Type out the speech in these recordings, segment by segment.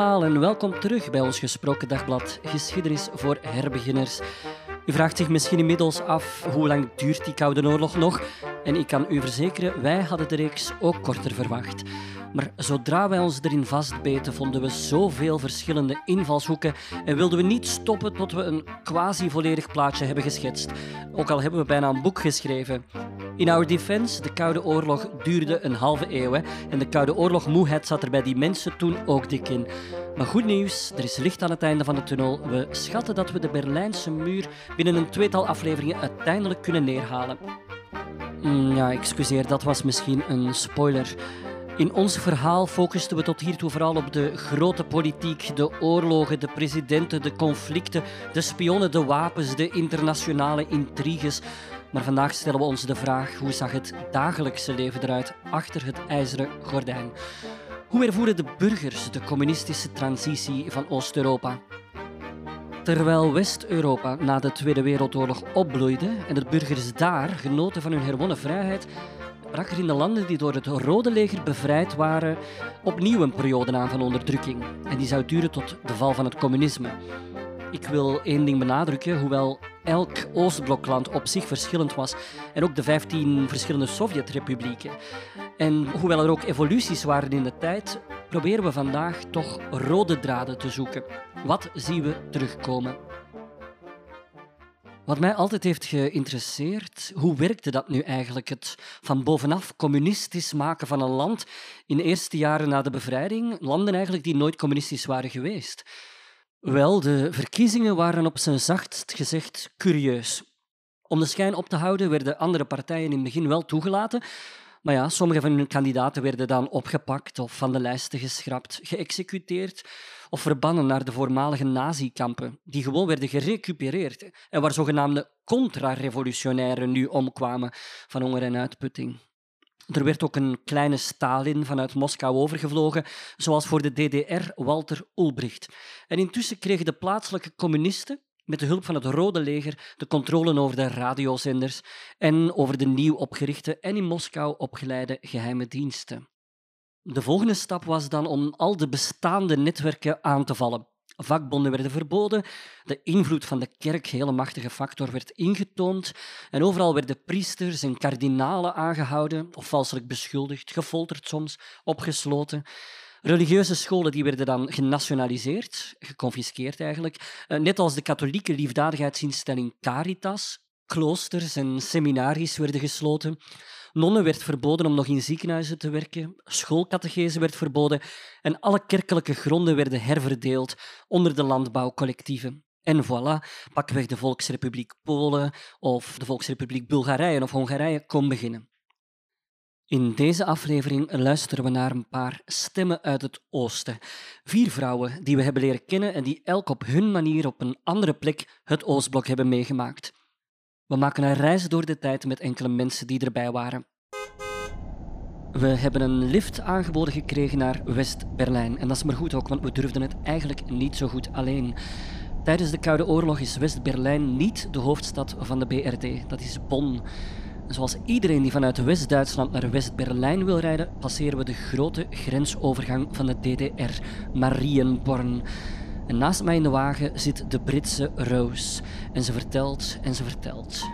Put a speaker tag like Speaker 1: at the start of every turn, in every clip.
Speaker 1: en welkom terug bij ons gesproken dagblad Geschiedenis voor herbeginners. U vraagt zich misschien inmiddels af hoe lang duurt die Koude Oorlog nog? En ik kan u verzekeren, wij hadden de reeks ook korter verwacht. Maar zodra wij ons erin vastbeten, vonden we zoveel verschillende invalshoeken en wilden we niet stoppen tot we een quasi-volledig plaatje hebben geschetst. Ook al hebben we bijna een boek geschreven. In Our Defense, de Koude Oorlog duurde een halve eeuw en de Koude Oorlog moeheid zat er bij die mensen toen ook dik in. Maar goed nieuws, er is licht aan het einde van de tunnel. We schatten dat we de Berlijnse muur binnen een tweetal afleveringen uiteindelijk kunnen neerhalen. Mm, ja, excuseer, dat was misschien een spoiler. In ons verhaal focusten we tot hiertoe vooral op de grote politiek, de oorlogen, de presidenten, de conflicten, de spionnen, de wapens, de internationale intriges. Maar vandaag stellen we ons de vraag: hoe zag het dagelijkse leven eruit achter het ijzeren gordijn? Hoe ervoeren de burgers de communistische transitie van Oost-Europa? Terwijl West-Europa na de Tweede Wereldoorlog opbloeide en de burgers daar genoten van hun herwonnen vrijheid, brak er in de landen die door het Rode Leger bevrijd waren opnieuw een periode aan van onderdrukking. En die zou duren tot de val van het communisme. Ik wil één ding benadrukken, hoewel elk Oostblokland op zich verschillend was en ook de 15 verschillende Sovjetrepublieken. En hoewel er ook evoluties waren in de tijd, proberen we vandaag toch rode draden te zoeken. Wat zien we terugkomen? Wat mij altijd heeft geïnteresseerd, hoe werkte dat nu eigenlijk? Het van bovenaf communistisch maken van een land in de eerste jaren na de bevrijding, landen eigenlijk die nooit communistisch waren geweest. Wel, de verkiezingen waren op zijn zachtst gezegd curieus. Om de schijn op te houden werden andere partijen in het begin wel toegelaten, maar ja, sommige van hun kandidaten werden dan opgepakt of van de lijsten geschrapt, geëxecuteerd of verbannen naar de voormalige nazi-kampen, die gewoon werden gerecupereerd en waar zogenaamde contra-revolutionairen nu omkwamen van honger en uitputting. Er werd ook een kleine Stalin vanuit Moskou overgevlogen, zoals voor de DDR Walter Ulbricht. En intussen kregen de plaatselijke communisten met de hulp van het Rode Leger de controle over de radiozenders en over de nieuw opgerichte en in Moskou opgeleide geheime diensten. De volgende stap was dan om al de bestaande netwerken aan te vallen. Vakbonden werden verboden, de invloed van de kerk, hele machtige factor, werd ingetoond en overal werden priesters en kardinalen aangehouden of valselijk beschuldigd, gefolterd soms, opgesloten. Religieuze scholen die werden dan genationaliseerd, geconfiskeerd eigenlijk, eh, net als de katholieke liefdadigheidsinstelling Caritas. Kloosters en seminaries werden gesloten. Nonnen werd verboden om nog in ziekenhuizen te werken, schoolcatechese werd verboden en alle kerkelijke gronden werden herverdeeld onder de landbouwcollectieven. En voilà, pakweg de Volksrepubliek Polen of de Volksrepubliek Bulgarije of Hongarije kon beginnen. In deze aflevering luisteren we naar een paar stemmen uit het oosten. Vier vrouwen die we hebben leren kennen en die elk op hun manier op een andere plek het Oostblok hebben meegemaakt. We maken een reis door de tijd met enkele mensen die erbij waren. We hebben een lift aangeboden gekregen naar West-Berlijn. En dat is maar goed ook, want we durfden het eigenlijk niet zo goed alleen. Tijdens de Koude Oorlog is West-Berlijn niet de hoofdstad van de BRD. Dat is Bonn. En zoals iedereen die vanuit West-Duitsland naar West-Berlijn wil rijden, passeren we de grote grensovergang van de DDR, Marienborn. En naast mij in de wagen zit de Britse Rose. En ze vertelt en ze vertelt.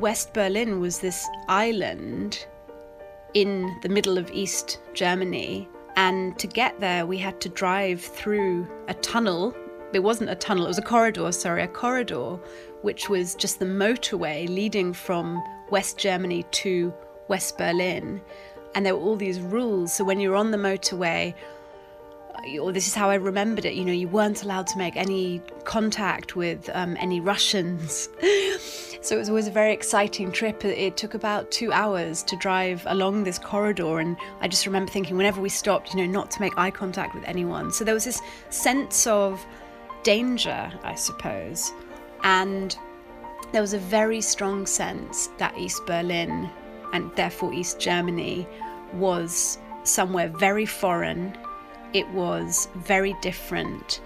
Speaker 2: West Berlin was this island in the middle of East Germany. And to get there, we had to drive through a tunnel. It wasn't a tunnel, it was a corridor, sorry, a corridor, which was just the motorway leading from West Germany to West Berlin and there were all these rules. So when you're on the motorway, or this is how I remembered it, you know, you weren't allowed to make any contact with um, any Russians. so it was always a very exciting trip. It took about two hours to drive along this corridor, and I just remember thinking whenever we stopped, you know, not to make eye contact with anyone. So there was this sense of danger, I suppose, and there was a very strong sense that East Berlin and therefore East Germany was somewhere very foreign, it was very different,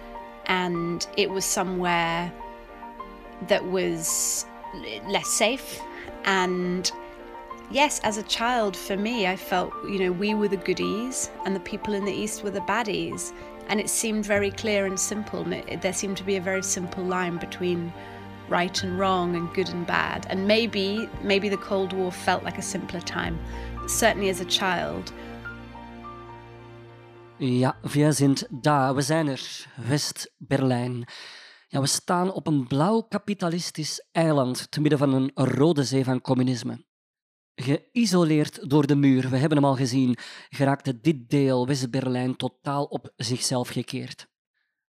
Speaker 2: and it was somewhere that was less safe and yes, as a child, for me, I felt, you know, we were the goodies and the people in the East were the baddies. And it seemed very clear and simple. There seemed to be a very simple line between right and wrong and good and bad. And maybe, maybe the Cold War felt like a simpler time, certainly as a child.
Speaker 1: Ja, wir sind da, we zijn er, West-Berlijn. Ja, we staan op een blauw kapitalistisch eiland te midden van een rode zee van communisme. Geïsoleerd door de muur, we hebben hem al gezien, geraakte dit deel West-Berlijn totaal op zichzelf gekeerd.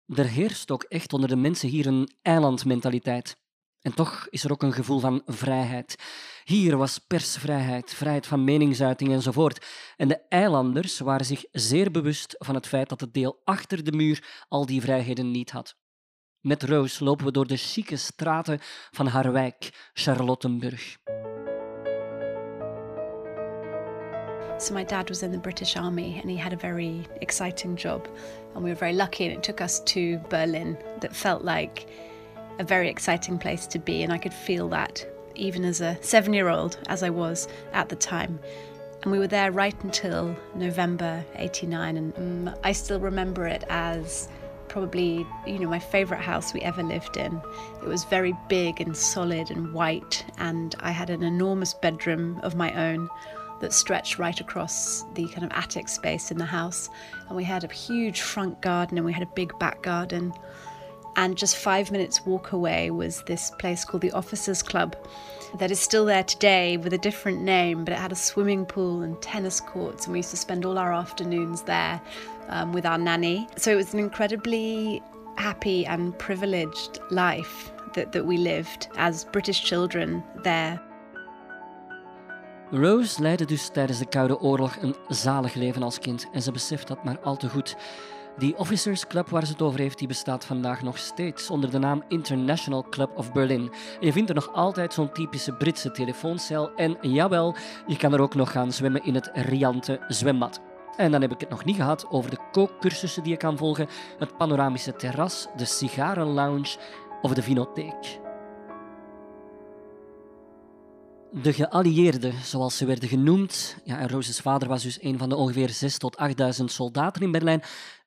Speaker 1: Er heerst ook echt onder de mensen hier een eilandmentaliteit. En toch is er ook een gevoel van vrijheid. Hier was persvrijheid, vrijheid van meningsuiting enzovoort. En de eilanders waren zich zeer bewust van het feit dat het deel achter de muur al die vrijheden niet had. Met Roos lopen we door de chique straten van haar wijk, Charlottenburg.
Speaker 2: So my dad was in the British Army and he had a very exciting job and we were very lucky and it took us to Berlin that felt like a very exciting place to be and I could feel that even as a 7-year-old as I was at the time. And we were there right until November 89 and um, I still remember it as probably you know my favorite house we ever lived in. It was very big and solid and white and i had an enormous bedroom of my own that stretched right across the kind of attic space in the house. And we had a huge front garden and we had a big back garden and just 5 minutes walk away was this place called the officers club that is still there today with a different name, but it had a swimming pool and tennis courts, and we used to spend all our afternoons there um, with our nanny. So it was an incredibly happy and privileged life that, that we lived as British children there.
Speaker 1: Rose leidde dus tijdens de Koude Oorlog een zalig leven als kind en ze beseft dat maar al te goed. Die Officers Club waar ze het over heeft, die bestaat vandaag nog steeds onder de naam International Club of Berlin. je vindt er nog altijd zo'n typische Britse telefooncel en jawel, je kan er ook nog gaan zwemmen in het riante zwembad. En dan heb ik het nog niet gehad over de kookcursussen die je kan volgen, het panoramische terras, de sigarenlounge of de vinotheek. De geallieerden, zoals ze werden genoemd, ja, en Rose's vader was dus een van de ongeveer 6 tot 8000 soldaten in Berlijn,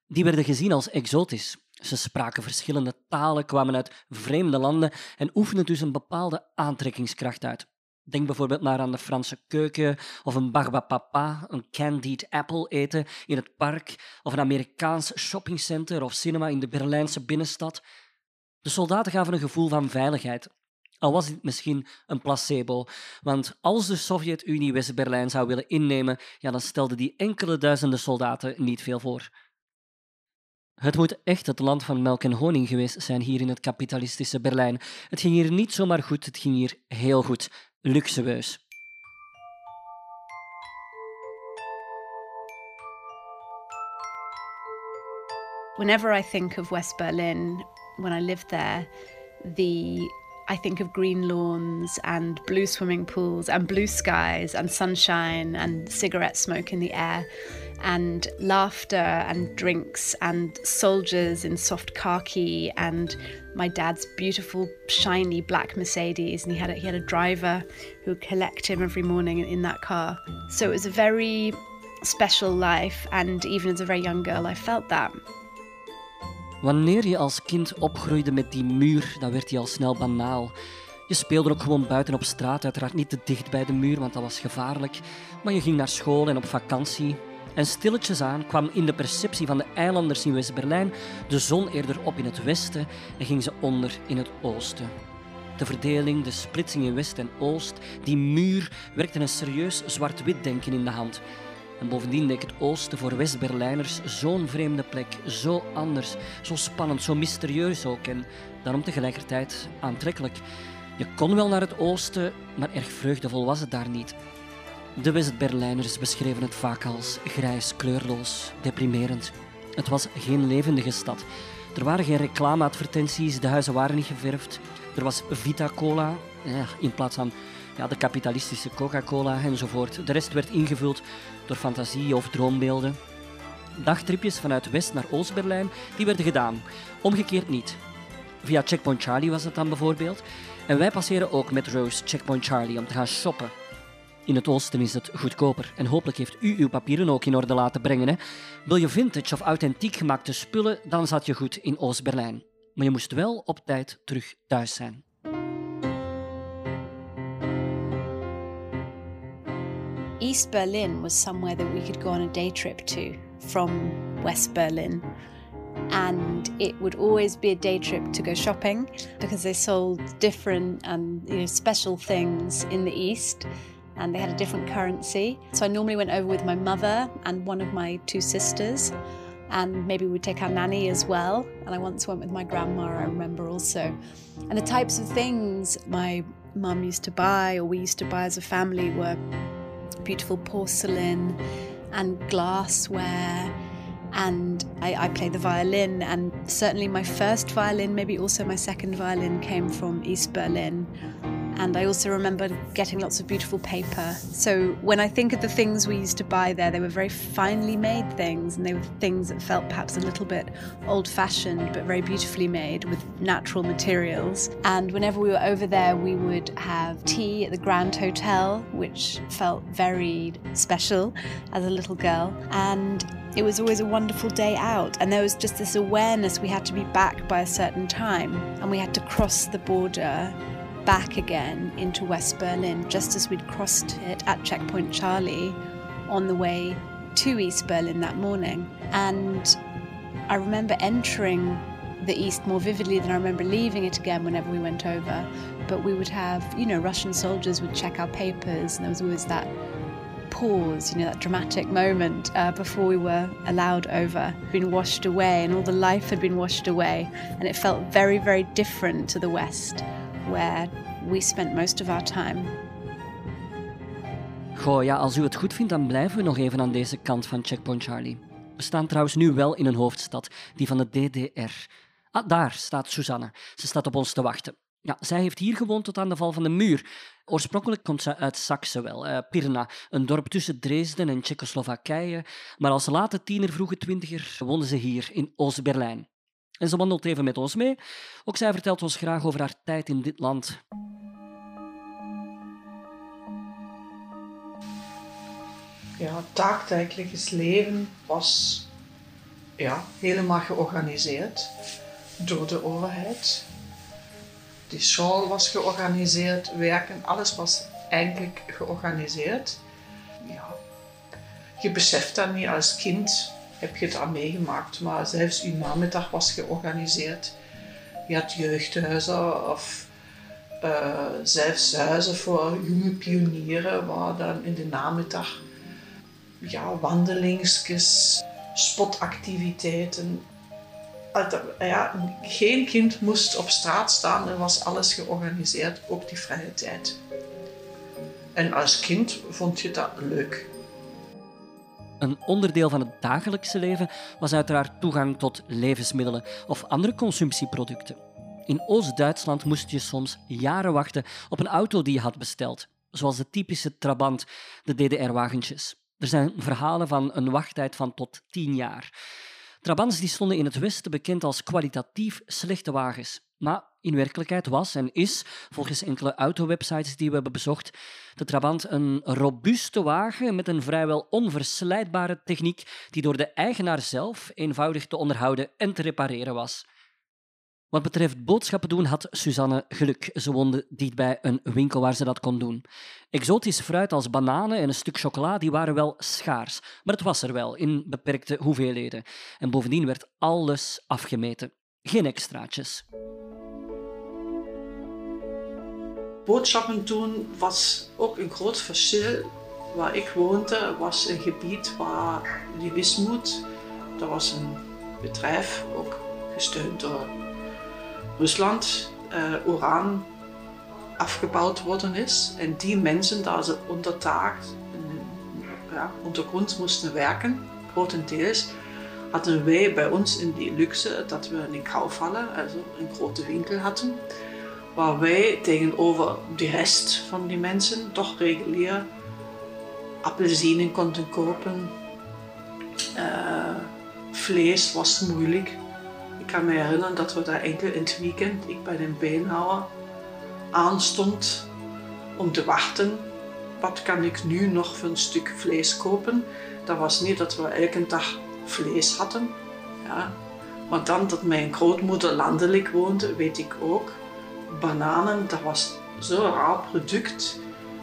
Speaker 1: die werden gezien als exotisch. Ze spraken verschillende talen, kwamen uit vreemde landen en oefenden dus een bepaalde aantrekkingskracht uit. Denk bijvoorbeeld maar aan de Franse keuken of een barbapapa, een candied apple eten in het park of een Amerikaans shoppingcenter of cinema in de Berlijnse binnenstad. De soldaten gaven een gevoel van veiligheid. Al was dit misschien een placebo, want als de Sovjet-Unie West-Berlijn zou willen innemen, ja, dan stelden die enkele duizenden soldaten niet veel voor. Het moet echt het land van melk en honing geweest zijn hier in het kapitalistische Berlijn. Het ging hier niet zomaar goed, het ging hier heel goed, luxueus.
Speaker 2: Whenever I think of West Berlin, when I lived there, the I think of green lawns and blue swimming pools and blue skies and sunshine and cigarette smoke in the air and laughter and drinks and soldiers in soft khaki and my dad's beautiful shiny black Mercedes and he had a, he had a driver who would collect him every morning in that car. So it was a very special life and even as a very young girl I felt that.
Speaker 1: Wanneer je als kind opgroeide met die muur, dan werd die al snel banaal. Je speelde ook gewoon buiten op straat, uiteraard niet te dicht bij de muur, want dat was gevaarlijk. Maar je ging naar school en op vakantie. En stilletjes aan kwam in de perceptie van de eilanders in West-Berlijn de zon eerder op in het westen en ging ze onder in het oosten. De verdeling, de splitsing in West en Oost, die muur werkte een serieus zwart-wit denken in de hand. En bovendien leek het oosten voor West-Berlijners zo'n vreemde plek, zo anders, zo spannend, zo mysterieus ook en daarom tegelijkertijd aantrekkelijk. Je kon wel naar het oosten, maar erg vreugdevol was het daar niet. De West-Berlijners beschreven het vaak als grijs, kleurloos, deprimerend. Het was geen levendige stad. Er waren geen reclameadvertenties, de huizen waren niet geverfd. Er was Vita-Cola ja, in plaats van ja, de kapitalistische Coca-Cola enzovoort. De rest werd ingevuld door fantasie of droombeelden. Dagtripjes vanuit West naar Oost-Berlijn die werden gedaan, omgekeerd niet. Via Checkpoint Charlie was het dan bijvoorbeeld. En wij passeren ook met Rose Checkpoint Charlie om te gaan shoppen. In het oosten is het goedkoper en hopelijk heeft u uw papieren ook in orde laten brengen. Hè? Wil je vintage of authentiek gemaakte spullen, dan zat je goed in Oost-Berlijn. Maar je moest wel op tijd terug thuis zijn.
Speaker 2: East Berlin was somewhere that we could go on a day trip to from West Berlin. And it would always be a day trip to go shopping because they sold different and you know, special things in the East and they had a different currency. So I normally went over with my mother and one of my two sisters and maybe we'd take our nanny as well. And I once went with my grandma, I remember also. And the types of things my mum used to buy or we used to buy as a family were beautiful porcelain and glassware. And I, I played the violin, and certainly my first violin, maybe also my second violin, came from East Berlin. And I also remember getting lots of beautiful paper. So when I think of the things we used to buy there, they were very finely made things, and they were things that felt perhaps a little bit old fashioned, but very beautifully made with natural materials. And whenever we were over there, we would have tea at the Grand Hotel, which felt very special as a little girl. And it was always a wonderful day out, and there was just this awareness we had to be back by a certain time, and we had to cross the border back again into West Berlin, just as we'd crossed it at Checkpoint Charlie on the way to East Berlin that morning. And I remember entering the East more vividly than I remember leaving it again whenever we went over. But we would have, you know, Russian soldiers would check our papers, and there was always that pause, you know, that dramatic moment uh, before we were allowed over, been washed away, and all the life had been washed away. And it felt very, very different to the West. Where we spent most of our time.
Speaker 1: Goh, ja, als u het goed vindt, dan blijven we nog even aan deze kant van Checkpoint Charlie. We staan trouwens nu wel in een hoofdstad, die van de DDR. Ah, daar staat Susanne. Ze staat op ons te wachten. Ja, zij heeft hier gewoond tot aan de val van de muur. Oorspronkelijk komt ze uit Saxe wel, uh, Pirna, een dorp tussen Dresden en Tsjechoslowakije. Maar als late tiener, vroege twintiger woonde ze hier in Oost-Berlijn. En ze wandelt even met ons mee. Ook zij vertelt ons graag over haar tijd in dit land.
Speaker 3: Ja, taaktijkelijks leven was ja, helemaal georganiseerd door de overheid. Die school was georganiseerd, werken, alles was eigenlijk georganiseerd. Ja, je beseft dat niet als kind heb je daar meegemaakt. Maar zelfs uw namiddag was georganiseerd. Je had jeugdhuizen of uh, zelfs huizen voor jonge pionieren, waar dan in de namiddag ja, wandelingsjes, spotactiviteiten. Ja, geen kind moest op straat staan, er was alles georganiseerd, ook die vrije tijd. En als kind vond je dat leuk.
Speaker 1: Een onderdeel van het dagelijkse leven was uiteraard toegang tot levensmiddelen of andere consumptieproducten. In Oost-Duitsland moest je soms jaren wachten op een auto die je had besteld, zoals de typische Trabant, de DDR-wagentjes. Er zijn verhalen van een wachttijd van tot tien jaar. Trabants die stonden in het Westen bekend als kwalitatief slechte wagens. Maar in werkelijkheid was en is, volgens enkele autowebsites die we hebben bezocht, de Trabant een robuuste wagen met een vrijwel onverslijtbare techniek die door de eigenaar zelf eenvoudig te onderhouden en te repareren was. Wat betreft boodschappen doen had Suzanne geluk. Ze woonde dichtbij een winkel waar ze dat kon doen. Exotisch fruit als bananen en een stuk chocola die waren wel schaars, maar het was er wel in beperkte hoeveelheden. En bovendien werd alles afgemeten. Geen extraatjes.
Speaker 3: Boodschappen doen was ook een groot verschil. Waar ik woonde was een gebied waar die Wismoed, dat was een bedrijf, ook gesteund door Rusland, uh, uraan afgebouwd worden is. En die mensen, daar ze onder taak, ja, ondergronds moesten werken, grotendeels, hadden wij bij ons in die luxe dat we een Kaufhalle, also een grote winkel hadden, waar wij tegenover de rest van die mensen toch regulier appelsinen konden kopen. Uh, vlees was moeilijk. Ik kan me herinneren dat we daar enkel in het weekend, ik bij de beenhouwer, aanstond om te wachten wat kan ik nu nog voor een stuk vlees kopen? Dat was niet dat we elke dag vlees hadden. Ja. Dan dat mijn grootmoeder landelijk woonde, weet ik ook. Bananen, dat was zo'n raar product.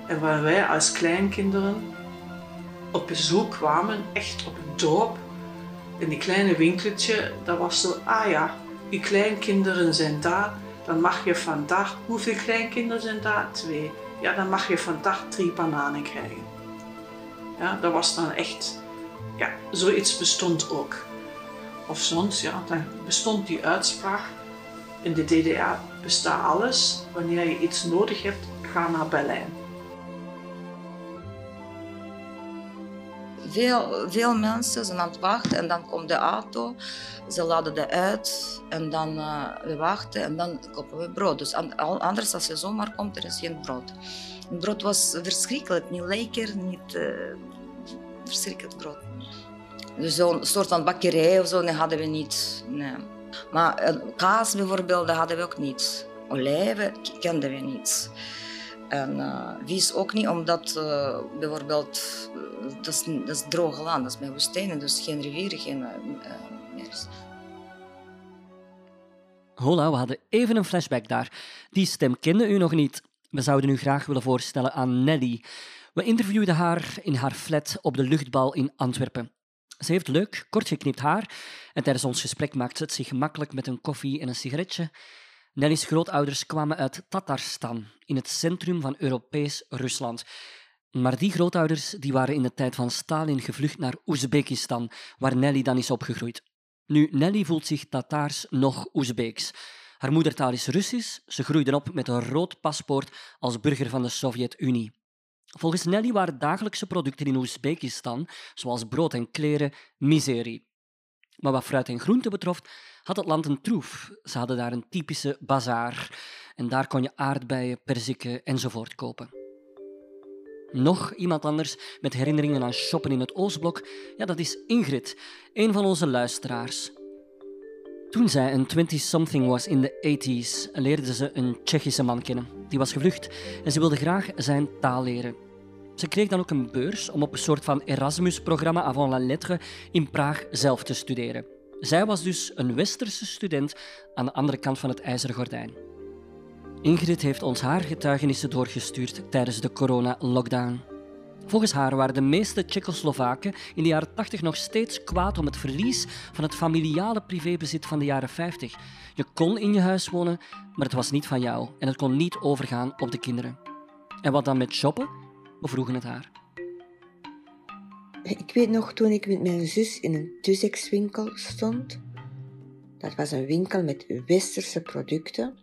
Speaker 3: En waar wij als kleinkinderen op bezoek kwamen, echt op het dorp, in die kleine winkeltje, dat was zo, ah ja, je kleinkinderen zijn daar, dan mag je vandaag, hoeveel kleinkinderen zijn daar? Twee. Ja, dan mag je vandaag drie bananen krijgen. Ja, dat was dan echt, ja, zoiets bestond ook. Of soms, ja, dan bestond die uitspraak, in de DDR bestaat alles, wanneer je iets nodig hebt, ga naar Berlijn.
Speaker 4: Veel, veel mensen zijn aan het wachten en dan komt de auto, ze laden de uit en dan uh, we wachten en dan kopen we brood. Dus anders als je zomaar komt, er is geen brood. Het brood was verschrikkelijk, niet lekker, niet uh, verschrikkelijk brood. Dus zo'n soort van bakkerij of zo, dat hadden we niet. Nee. Maar uh, kaas bijvoorbeeld, dat hadden we ook niet. Olijven kenden we niet. En uh, vis ook niet, omdat uh, bijvoorbeeld, dat is, dat is droge land, dat is bij woestijnen, dus geen rivieren, geen uh.
Speaker 1: Hola, we hadden even een flashback daar. Die stem kende u nog niet. We zouden u graag willen voorstellen aan Nelly. We interviewden haar in haar flat op de luchtbal in Antwerpen. Ze heeft leuk, kort geknipt haar en tijdens ons gesprek maakt ze het zich gemakkelijk met een koffie en een sigaretje. Nelly's grootouders kwamen uit Tatarstan, in het centrum van Europees Rusland. Maar die grootouders die waren in de tijd van Stalin gevlucht naar Oezbekistan, waar Nelly dan is opgegroeid. Nu, Nelly voelt zich Tataars nog Oezbeeks. Haar moedertaal is Russisch, ze groeide op met een rood paspoort als burger van de Sovjet-Unie. Volgens Nelly waren dagelijkse producten in Oezbekistan, zoals brood en kleren, miserie. Maar wat fruit en groente betrof, had het land een troef. Ze hadden daar een typische bazaar. En daar kon je aardbeien, perziken enzovoort kopen. Nog iemand anders met herinneringen aan shoppen in het Oostblok, ja, dat is Ingrid, een van onze luisteraars. Toen zij een 20-something was in de 80s, leerde ze een Tsjechische man kennen. Die was gevlucht en ze wilde graag zijn taal leren. Ze kreeg dan ook een beurs om op een soort van Erasmus-programma avant la lettre in Praag zelf te studeren. Zij was dus een westerse student aan de andere kant van het ijzeren gordijn. Ingrid heeft ons haar getuigenissen doorgestuurd tijdens de corona-lockdown. Volgens haar waren de meeste Tsjechoslowaken in de jaren 80 nog steeds kwaad om het verlies van het familiale privébezit van de jaren 50. Je kon in je huis wonen, maar het was niet van jou en het kon niet overgaan op de kinderen. En wat dan met shoppen? We vroegen het haar.
Speaker 5: Ik weet nog toen ik met mijn zus in een Tuzex-winkel stond. Dat was een winkel met westerse producten.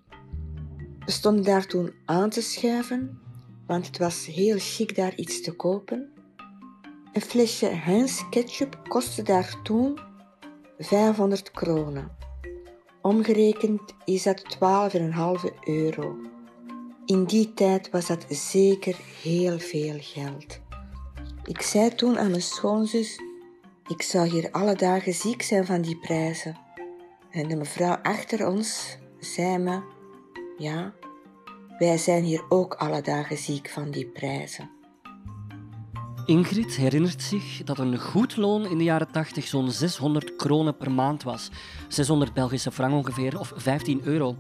Speaker 5: We stonden daar toen aan te schuiven, want het was heel chic daar iets te kopen. Een flesje Heinz ketchup kostte daar toen 500 kronen. Omgerekend is dat 12,5 euro. In die tijd was dat zeker heel veel geld. Ik zei toen aan mijn schoonzus: Ik zou hier alle dagen ziek zijn van die prijzen. En de mevrouw achter ons zei me: Ja, wij zijn hier ook alle dagen ziek van die prijzen.
Speaker 1: Ingrid herinnert zich dat een goed loon in de jaren 80 zo'n 600 kronen per maand was. 600 Belgische frank ongeveer, of 15 euro.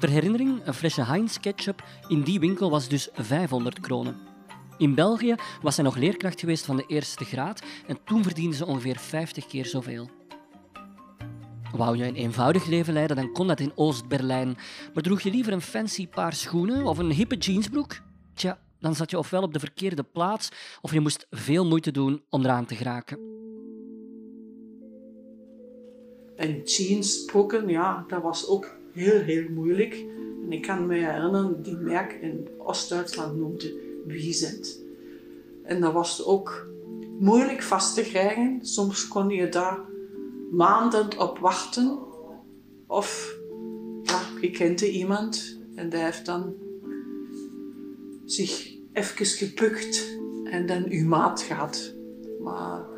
Speaker 1: Ter herinnering, een flesje Heinz ketchup in die winkel was dus 500 kronen. In België was zij nog leerkracht geweest van de eerste graad en toen verdiende ze ongeveer 50 keer zoveel. Wou je een eenvoudig leven leiden, dan kon dat in Oost-Berlijn. Maar droeg je liever een fancy paar schoenen of een hippe jeansbroek? Tja, dan zat je ofwel op de verkeerde plaats of je moest veel moeite doen om eraan te geraken.
Speaker 3: En jeansbroeken, ja, dat was ook heel, heel moeilijk. En ik kan me herinneren, die merk in Oost-Duitsland noemde Wiesent. En dat was ook moeilijk vast te krijgen. Soms kon je daar maanden op wachten. Of ja, je kende iemand en die heeft dan zich even gepukt en dan uw maat gehad. Maar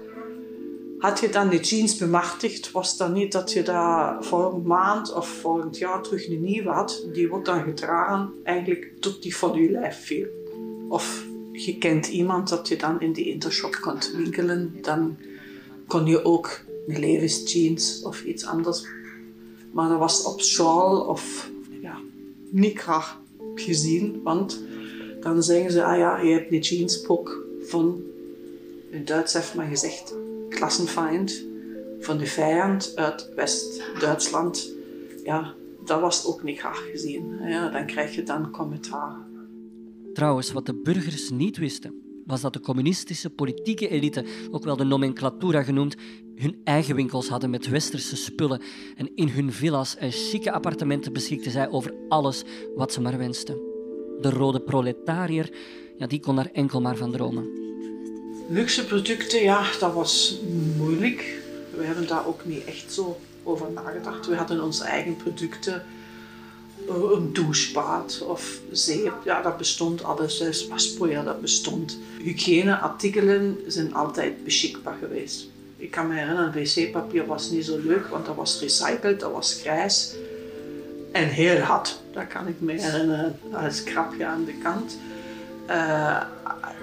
Speaker 3: had je dan de jeans bemachtigd, was dan niet dat je daar volgende maand of volgend jaar terug een nieuwe had. Die wordt dan gedragen eigenlijk tot die van je lijf viel. Of je kent iemand dat je dan in die intershop kunt winkelen, dan kon je ook een Levi's jeans of iets anders. Maar dat was op school of ja, niet graag gezien, want dan zeggen ze, ah ja, je hebt die jeanspok van, in Duits heeft men gezegd, klassenfeind, van de vijand uit West-Duitsland. Ja, dat was ook niet graag gezien. Ja, dan krijg je dan commentaar.
Speaker 1: Trouwens, wat de burgers niet wisten, was dat de communistische politieke elite, ook wel de nomenclatura genoemd, hun eigen winkels hadden met westerse spullen en in hun villa's en chique appartementen beschikten zij over alles wat ze maar wensten. De rode proletariër, ja, die kon daar enkel maar van dromen.
Speaker 3: Luxe producten, ja, dat was moeilijk. We hebben daar ook niet echt zo over nagedacht. We hadden onze eigen producten een douchebad of zeep, ja, dat bestond alles. Waspoeier, dat bestond. Hygiëneartikelen zijn altijd beschikbaar geweest. Ik kan me herinneren, wc-papier was niet zo leuk, want dat was recycled, dat was grijs en heel hard. Dat kan ik me herinneren, als krapje aan de kant. Uh,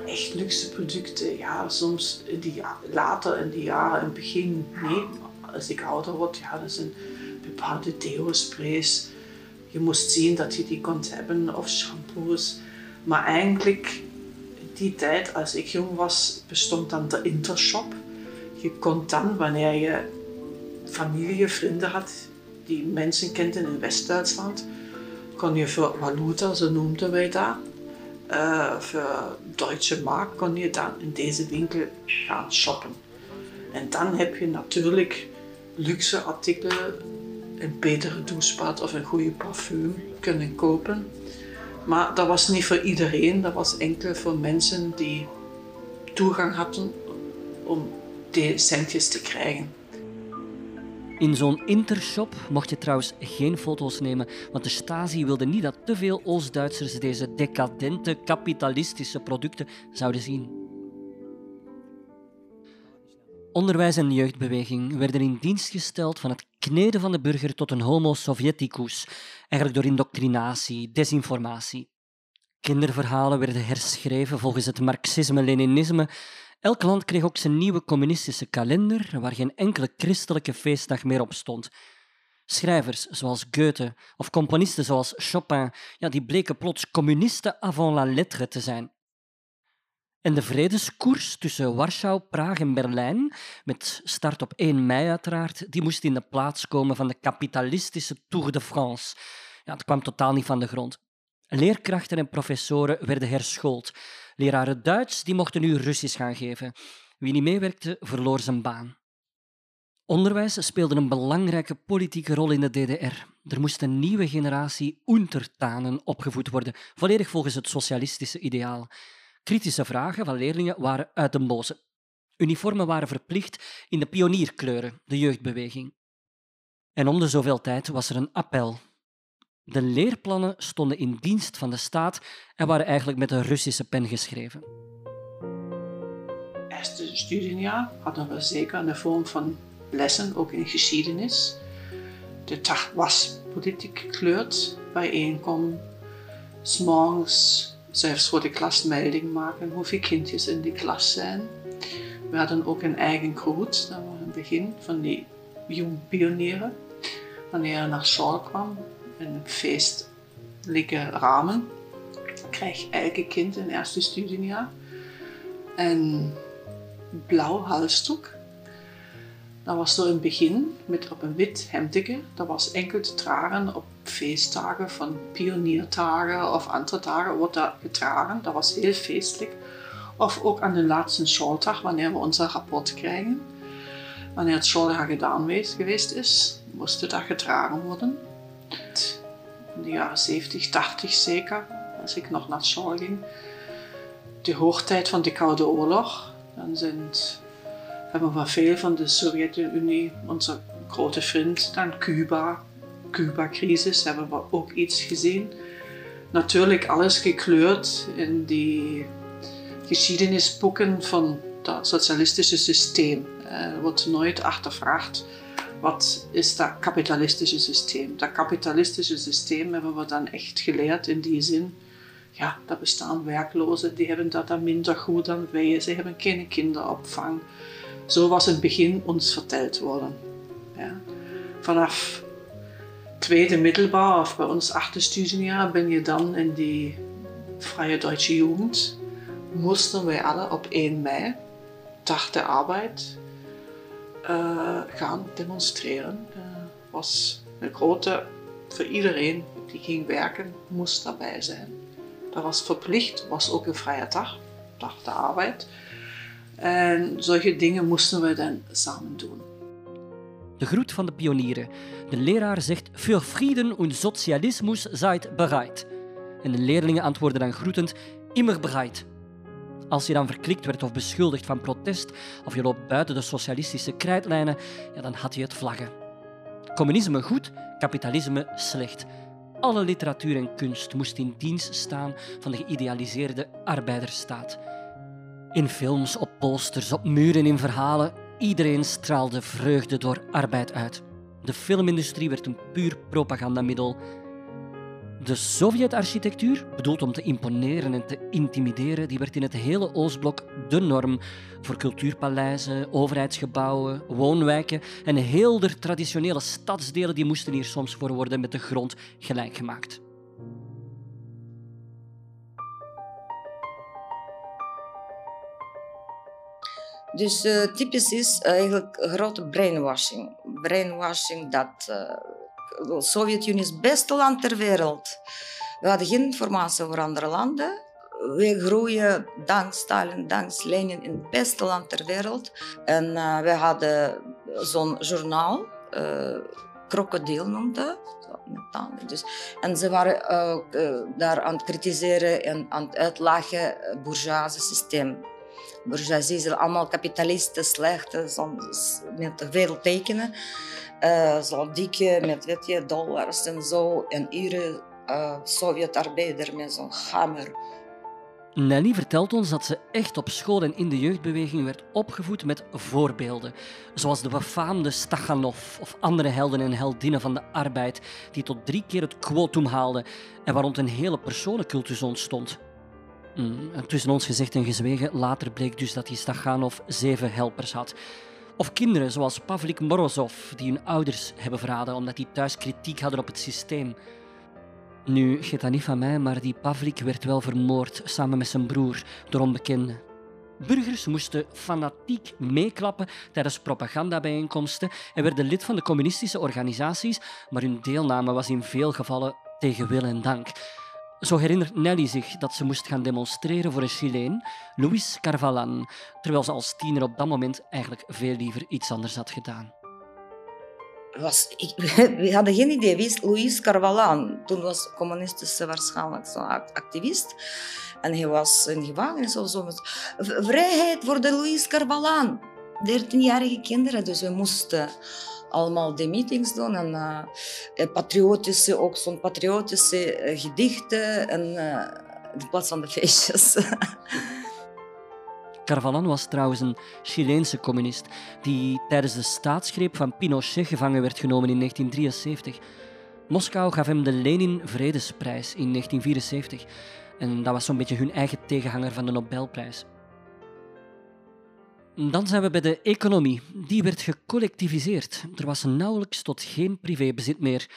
Speaker 3: echt luxe producten, ja, soms die, later in die jaren, in het begin, nee, als ik ouder word, ja, dat zijn bepaalde deo-sprays je moest zien dat je die kon hebben of shampoos. Maar eigenlijk, die tijd als ik jong was, bestond dan de intershop. Je kon dan, wanneer je familie, vrienden had, die mensen kenden in West-Duitsland, kon je voor valuta, zo noemden wij dat, voor Duitse Mark, kon je dan in deze winkel gaan shoppen. En dan heb je natuurlijk luxe artikelen een betere douchepad of een goede parfum kunnen kopen. Maar dat was niet voor iedereen, dat was enkel voor mensen die toegang hadden om die centjes te krijgen.
Speaker 1: In zo'n intershop mocht je trouwens geen foto's nemen, want de Stasi wilde niet dat te veel Oost-Duitsers deze decadente kapitalistische producten zouden zien. Onderwijs en jeugdbeweging werden in dienst gesteld van het kneden van de burger tot een homo sovieticus, eigenlijk door indoctrinatie, desinformatie. Kinderverhalen werden herschreven volgens het marxisme-leninisme. Elk land kreeg ook zijn nieuwe communistische kalender, waar geen enkele christelijke feestdag meer op stond. Schrijvers zoals Goethe of componisten zoals Chopin, ja, die bleken plots communisten avant la lettre te zijn. En de vredeskoers tussen Warschau, Praag en Berlijn, met start op 1 mei uiteraard, die moest in de plaats komen van de kapitalistische Tour de France. Ja, het kwam totaal niet van de grond. Leerkrachten en professoren werden herschoold. Leraren Duits die mochten nu Russisch gaan geven. Wie niet meewerkte, verloor zijn baan. Onderwijs speelde een belangrijke politieke rol in de DDR. Er moest een nieuwe generatie Untertanen opgevoed worden, volledig volgens het socialistische ideaal. Kritische vragen van leerlingen waren uit de boze. Uniformen waren verplicht in de pionierkleuren, de jeugdbeweging. En om de zoveel tijd was er een appel. De leerplannen stonden in dienst van de staat en waren eigenlijk met een Russische pen geschreven.
Speaker 3: Eerste studiejaar hadden we zeker een vorm van lessen, ook in geschiedenis. De dag was politiek gekleurd, bijeenkom, s'morgens zelfs voor de klas melding maken hoeveel kindjes in die klas zijn. We hadden ook een eigen groet, dat was het begin van die jong pionieren. Wanneer je naar school kwam, een feestelijke ramen, kreeg elke kind een eerste studiejaar. En blauw halsdoek dat was zo het begin met op een wit hemdje. Dat was enkel te dragen op feestdagen van pionierdagen of andere dagen wordt dat gedragen. Dat was heel feestelijk. Of ook aan de laatste schooldag, wanneer we onze rapport krijgen. Wanneer het schooljaar gedaan geweest is, moest dat gedragen worden. In de jaren 70, 80 zeker, als ik nog naar school ging. De hoogtijd van de Koude Oorlog. Dan zijn hebben we veel van de Sovjet-Unie, onze grote vriend, dan Cuba, Cuba-crisis, hebben we ook iets gezien. Natuurlijk alles gekleurd in die geschiedenisboeken van dat socialistische systeem. Er wordt nooit achtervraagd wat is dat kapitalistische systeem. Dat kapitalistische systeem hebben we dan echt geleerd in die zin. ja, daar bestaan werklozen, die hebben dat dan minder goed dan wij. Ze hebben geen kinderopvang. Zo was het begin ons verteld worden. Ja. Vanaf tweede middelbaar of bij ons achte studiejaar ben je dan in die Vrije Deutsche Jugend. Moesten wij alle op 1 mei, dag de arbeid, uh, gaan demonstreren. Dat was een grote, voor iedereen die ging werken, moest daarbij zijn. Dat was verplicht, was ook een vrije dag, dag de arbeid. En zulke dingen moesten we dan samen doen.
Speaker 1: De groet van de pionieren. De leraar zegt: Für Frieden und Sozialismus seid bereit. En de leerlingen antwoorden dan groetend: Immer bereit. Als je dan verklikt werd of beschuldigd van protest of je loopt buiten de socialistische krijtlijnen, ja, dan had je het vlaggen. Communisme goed, kapitalisme slecht. Alle literatuur en kunst moest in dienst staan van de geïdealiseerde arbeidersstaat. In films, op posters, op muren, in verhalen, iedereen straalde vreugde door arbeid uit. De filmindustrie werd een puur propagandamiddel de Sovjet-architectuur, bedoeld om te imponeren en te intimideren, die werd in het hele Oostblok de norm voor cultuurpaleizen, overheidsgebouwen, woonwijken en heel de traditionele stadsdelen die moesten hier soms voor worden met de grond gelijk gemaakt.
Speaker 4: Dus uh, typisch is eigenlijk grote brainwashing. Brainwashing dat uh, de Sovjet-Unie is het beste land ter wereld. We hadden geen informatie over andere landen. We groeien dank Stalin, dank Lenin in het beste land ter wereld. En uh, we hadden zo'n journaal, uh, Krokodil noemde. Dus, en ze waren uh, daar aan het kritiseren en aan het uitlachen het bourgeoise systeem. Bourgeoisie zijn allemaal kapitalisten, slechte, met veel tekenen. Uh, zo dikke met je, dollars en zo. En iedere uh, Sovjet-arbeider met zo'n hamer.
Speaker 1: Nelly vertelt ons dat ze echt op school en in de jeugdbeweging werd opgevoed met voorbeelden. Zoals de befaamde Stakhanov of andere helden en heldinnen van de arbeid, die tot drie keer het quotum haalden en waar rond een hele personencultus ontstond. Mm, tussen ons gezegd en gezwegen, later bleek dus dat die Stakhanov zeven helpers had. Of kinderen zoals Pavlik Morozov, die hun ouders hebben verraden omdat die thuis kritiek hadden op het systeem. Nu, geet dat niet van mij, maar die Pavlik werd wel vermoord samen met zijn broer door onbekenden. Burgers moesten fanatiek meeklappen tijdens propagandabijeenkomsten en werden lid van de communistische organisaties, maar hun deelname was in veel gevallen tegen wil en dank. Zo herinnert Nelly zich dat ze moest gaan demonstreren voor een Chileen, Luis Carvalan, terwijl ze als tiener op dat moment eigenlijk veel liever iets anders had gedaan.
Speaker 4: Was, ik, we hadden geen idee wie is Luis Carvalan. Toen was communistische waarschijnlijk zo'n activist. En hij was in gevangenis of zo. Vrijheid voor de Luis Carvalan. 13-jarige kinderen, dus we moesten allemaal die meetings doen. En uh, patriotische, ook zo'n patriotische uh, gedichten en, in plaats van de feestjes.
Speaker 1: Carvalan was trouwens een Chileense communist die tijdens de staatsgreep van Pinochet gevangen werd genomen in 1973. Moskou gaf hem de Lenin-Vredesprijs in 1974 en dat was zo'n beetje hun eigen tegenhanger van de Nobelprijs. Dan zijn we bij de economie. Die werd gecollectiviseerd. Er was nauwelijks tot geen privébezit meer.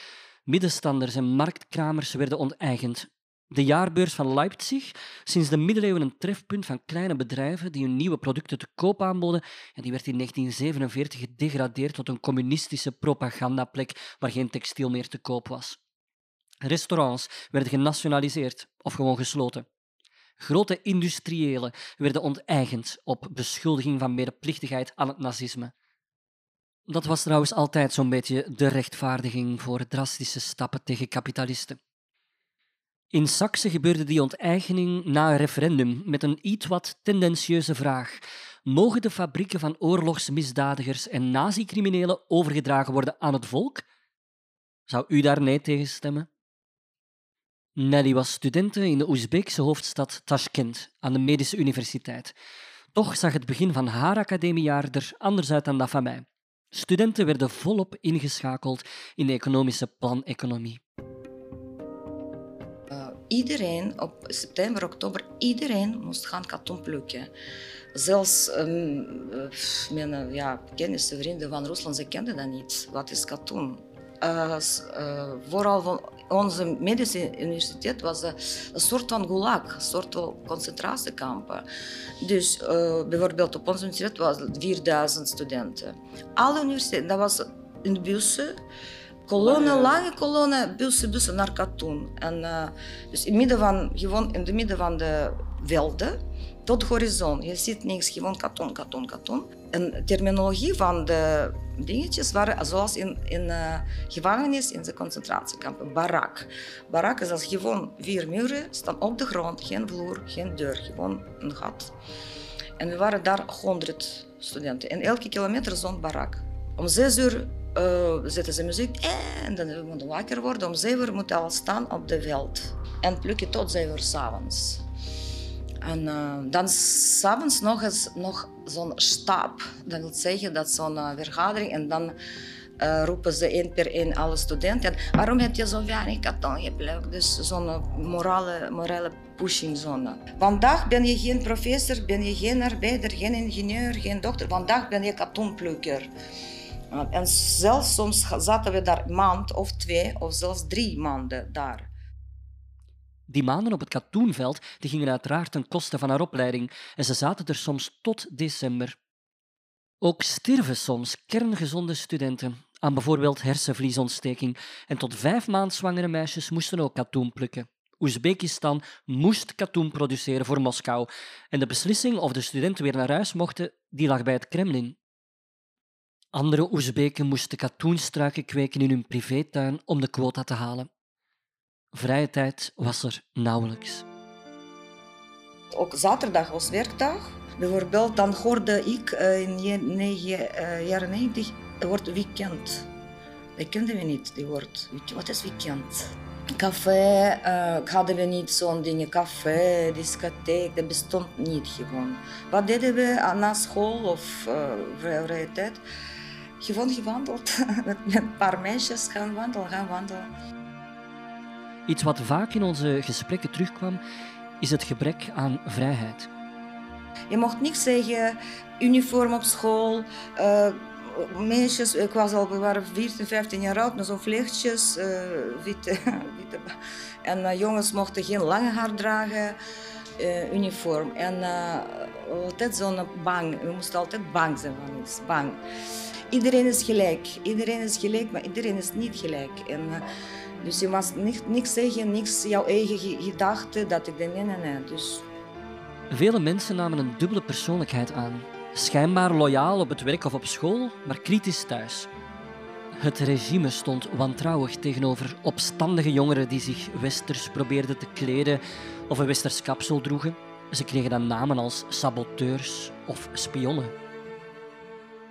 Speaker 1: Middenstanders en marktkramers werden onteigend. De jaarbeurs van Leipzig, sinds de middeleeuwen een trefpunt van kleine bedrijven die hun nieuwe producten te koop aanboden, en die werd in 1947 gedegradeerd tot een communistische propagandaplek waar geen textiel meer te koop was. Restaurants werden genationaliseerd of gewoon gesloten. Grote industriëlen werden onteigend op beschuldiging van medeplichtigheid aan het nazisme. Dat was trouwens altijd zo'n beetje de rechtvaardiging voor drastische stappen tegen kapitalisten. In Saxe gebeurde die onteigening na een referendum met een iets wat tendentieuze vraag. Mogen de fabrieken van oorlogsmisdadigers en nazi-criminelen overgedragen worden aan het volk? Zou u daar nee tegen stemmen? Nelly was studente in de Oezbeekse hoofdstad Tashkent aan de Medische Universiteit. Toch zag het begin van haar academiejaar er anders uit dan dat van mij. Studenten werden volop ingeschakeld in de economische planeconomie.
Speaker 4: iedereen op september, oktober, iedereen moest gaan katoen plukken. Zelfs um, mijn ja, kennissen, vrienden van Rusland, ze kenden dat niet. Wat is katoen? Uh, uh, vooral van onze medische universiteit was een, soort van gulag, een soort van concentratiekampen. Dus uh, bijvoorbeeld op onze universiteit was 4000 studenten. Alle universiteiten, dat was in bussen. Kolonne, lange kolonne, bussen, bussen naar Katoen. En, uh, dus in, midden van, gewoon in het midden van de velden, tot horizon. Je ziet niks, gewoon Katoen, Katoen, Katoen. En terminologie van de dingetjes waren zoals in, in uh, gevangenis in de concentratiekampen. Barak. Barak is als gewoon vier muren, staan op de grond, geen vloer, geen deur, gewoon een gat. En we waren daar honderd studenten. En elke kilometer zo'n barak. Om zes uur uh, zetten ze muziek en dan moeten we wakker worden. Om zeven uur moet je al staan op de veld. En plukken tot zeven uur s'avonds. En uh, dan s'avonds nog eens nog zo'n stap. Dat wil zeggen dat zo'n uh, vergadering en dan uh, roepen ze één per één alle studenten. waarom heb je zo weinig geplukt? Dus zo'n morale, morale pushing zone. Vandaag ben je geen professor, ben je geen arbeider, geen ingenieur, geen dokter. Vandaag ben je kartonplukker. En zelfs soms zaten we daar maand of twee of zelfs drie maanden daar.
Speaker 1: Die maanden op het katoenveld die gingen uiteraard ten koste van haar opleiding en ze zaten er soms tot december. Ook sterven soms kerngezonde studenten aan bijvoorbeeld hersenvliesontsteking en tot vijf maand zwangere meisjes moesten ook katoen plukken. Oezbekistan moest katoen produceren voor Moskou en de beslissing of de studenten weer naar huis mochten, die lag bij het Kremlin. Andere Oezbeken moesten katoenstruiken kweken in hun privétuin om de quota te halen. Vrije tijd was er nauwelijks.
Speaker 4: Ook zaterdag was werkdag. Bijvoorbeeld, dan hoorde ik uh, in de uh, jaren 90 het woord weekend. Dat kenden we niet, die woord. Wat is weekend? Café uh, hadden we niet zo'n dingen. Café, discotheek, dat bestond niet gewoon. Wat deden we na school of vrije tijd? Gewoon gewandeld. Met een paar meisjes gaan wandelen, gaan wandelen.
Speaker 1: Iets wat vaak in onze gesprekken terugkwam, is het gebrek aan vrijheid.
Speaker 4: Je mocht niks zeggen, uniform op school, uh, meisjes, ik was al, we waren 14, 15 jaar oud, met zo'n vlechtjes, uh, witte. En uh, jongens mochten geen lange haar dragen, uniform. En altijd zo'n bang, we moesten altijd bang zijn van iets, bang. Iedereen is gelijk, iedereen is gelijk, maar iedereen is niet gelijk. En, dus je mag niks zeggen, niks jouw eigen gedachten, dat ik denk, nee, nee, nee. Dus...
Speaker 1: Vele mensen namen een dubbele persoonlijkheid aan. Schijnbaar loyaal op het werk of op school, maar kritisch thuis. Het regime stond wantrouwig tegenover opstandige jongeren die zich westers probeerden te kleden of een westers kapsel droegen. Ze kregen dan namen als saboteurs of spionnen.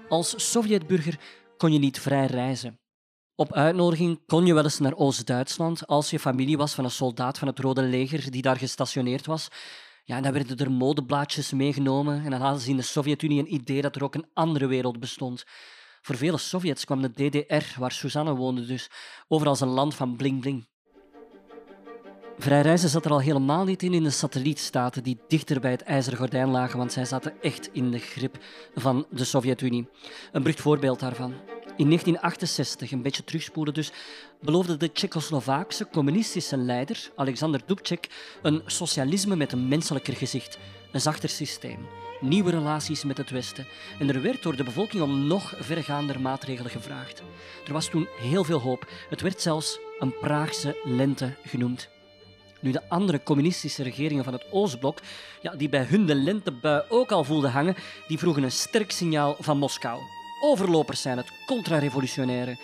Speaker 1: Als Sovjetburger kon je niet vrij reizen. Op uitnodiging kon je wel eens naar Oost-Duitsland als je familie was van een soldaat van het Rode Leger die daar gestationeerd was. Ja, en dan werden er modeblaadjes meegenomen en dan hadden ze in de Sovjet-Unie een idee dat er ook een andere wereld bestond. Voor vele Sovjets kwam de DDR, waar Suzanne woonde dus, over als een land van bling-bling. Vrij reizen zat er al helemaal niet in in de satellietstaten die dichter bij het ijzeren gordijn lagen, want zij zaten echt in de grip van de Sovjet-Unie. Een berucht voorbeeld daarvan. In 1968, een beetje terugspoelen dus, beloofde de Tsjechoslovaakse communistische leider Alexander Dubček een socialisme met een menselijker gezicht, een zachter systeem, nieuwe relaties met het Westen. En er werd door de bevolking om nog vergaande maatregelen gevraagd. Er was toen heel veel hoop. Het werd zelfs een Praagse lente genoemd. Nu, de andere communistische regeringen van het Oostblok, ja, die bij hun de lentebui ook al voelden hangen, die vroegen een sterk signaal van Moskou. Overlopers zijn het, contra-revolutionaire.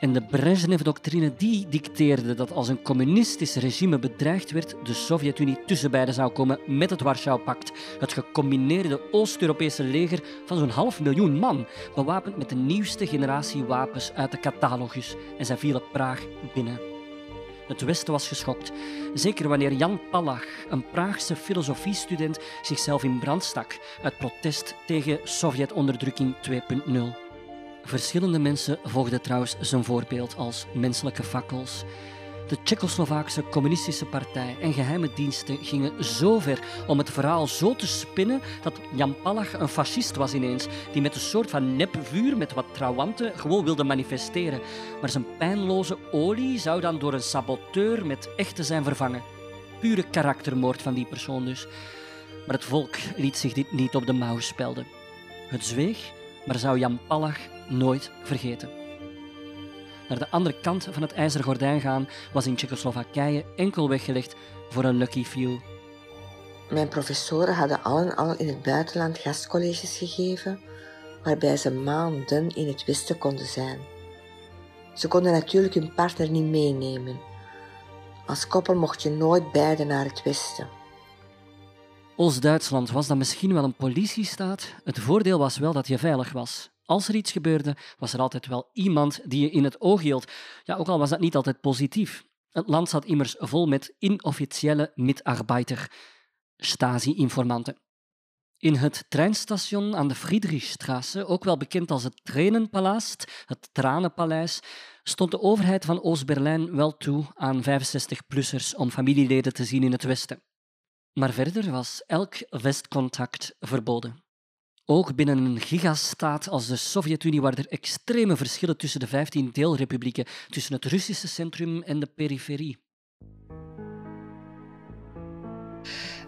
Speaker 1: En de Brezhnev-doctrine die dicteerde dat als een communistisch regime bedreigd werd, de Sovjet-Unie tussen beiden zou komen met het Warschau-pact, het gecombineerde Oost-Europese leger van zo'n half miljoen man, bewapend met de nieuwste generatie wapens uit de catalogus. En zij vielen Praag binnen. Het Westen was geschokt, zeker wanneer Jan Palach, een Praagse filosofiestudent, zichzelf in brand stak uit protest tegen Sovjet-onderdrukking 2.0. Verschillende mensen volgden trouwens zijn voorbeeld als menselijke fakkels. De Tsjechoslovaakse communistische partij en geheime diensten gingen zo ver om het verhaal zo te spinnen dat Jan Palach een fascist was ineens, die met een soort van nepvuur met wat trawanten gewoon wilde manifesteren. Maar zijn pijnloze olie zou dan door een saboteur met echte zijn vervangen. Pure karaktermoord van die persoon dus. Maar het volk liet zich dit niet op de mouw spelden. Het zweeg, maar zou Jan Palach nooit vergeten. Naar de andere kant van het ijzeren gordijn gaan was in Tsjechoslowakije enkel weggelegd voor een lucky few.
Speaker 5: Mijn professoren hadden allen al in het buitenland gastcolleges gegeven, waarbij ze maanden in het Westen konden zijn. Ze konden natuurlijk hun partner niet meenemen. Als koppel mocht je nooit beide naar het Westen.
Speaker 1: Oost-Duitsland was dan misschien wel een politiestaat. Het voordeel was wel dat je veilig was. Als er iets gebeurde, was er altijd wel iemand die je in het oog hield. Ja, ook al was dat niet altijd positief. Het land zat immers vol met inofficiële mitarbeiter, Stasi-informanten. In het treinstation aan de Friedrichstraße, ook wel bekend als het Trenenpalast, het Tranenpaleis, stond de overheid van Oost-Berlijn wel toe aan 65-plussers om familieleden te zien in het Westen. Maar verder was elk Westcontact verboden. Ook binnen een gigastaat als de Sovjet-Unie waren er extreme verschillen tussen de 15 deelrepublieken, tussen het Russische centrum en de periferie.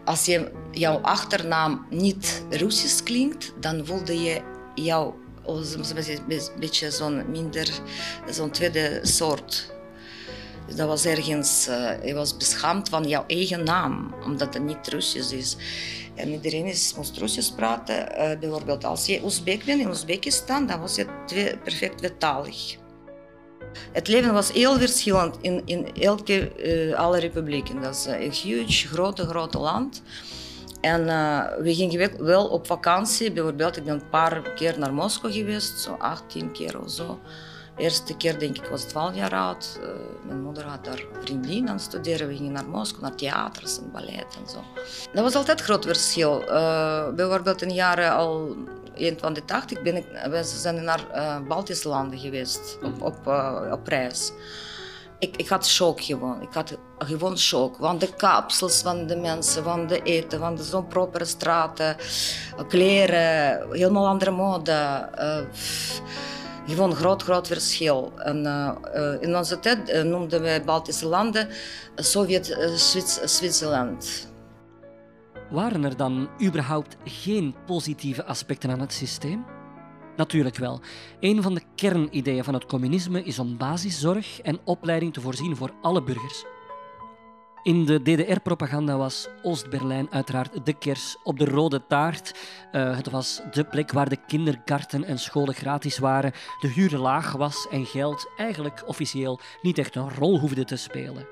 Speaker 4: Als je, jouw achternaam niet Russisch klinkt, dan voelde je jou als een beetje zo'n minder, zo'n tweede soort. Dat was ergens, uh, je was beschaamd van jouw eigen naam, omdat het niet Russisch is. En iedereen is, moest Russisch praten. Uh, bijvoorbeeld als je Oezbek bent in Oezbekistan, dan was je perfect tweetalig. Het leven was heel verschillend in, in elke, uh, alle republieken. Dat is een huge, grote, grote land. En we gingen wel op vakantie. Bijvoorbeeld, ik ben een paar keer naar Moskou geweest, zo 18 keer of zo. De eerste keer denk ik was 12 jaar oud. Uh, mijn moeder had daar vriendin aan studeren. We gingen naar Moskou, naar theaters en ballet en zo. Dat was altijd een groot verschil. Uh, bijvoorbeeld in jaren al 81 ben ik, we zijn naar uh, Baltische landen geweest op, op, op reis. Ik, ik had shock gewoon. Ik had gewoon shock. Van de kapsels van de mensen, van de eten, van de zo'n propere straten, kleren, helemaal andere mode. Gewoon groot, groot verschil. En, uh, in onze tijd noemden wij Baltische landen Sovjet-Zwitserland.
Speaker 1: Waren er dan überhaupt geen positieve aspecten aan het systeem? Natuurlijk wel. Een van de kernideeën van het communisme is om basiszorg en opleiding te voorzien voor alle burgers. In de DDR-propaganda was Oost-Berlijn uiteraard de kers op de rode taart. Uh, het was de plek waar de kindergarten en scholen gratis waren, de huur laag was en geld eigenlijk officieel niet echt een rol hoefde te spelen.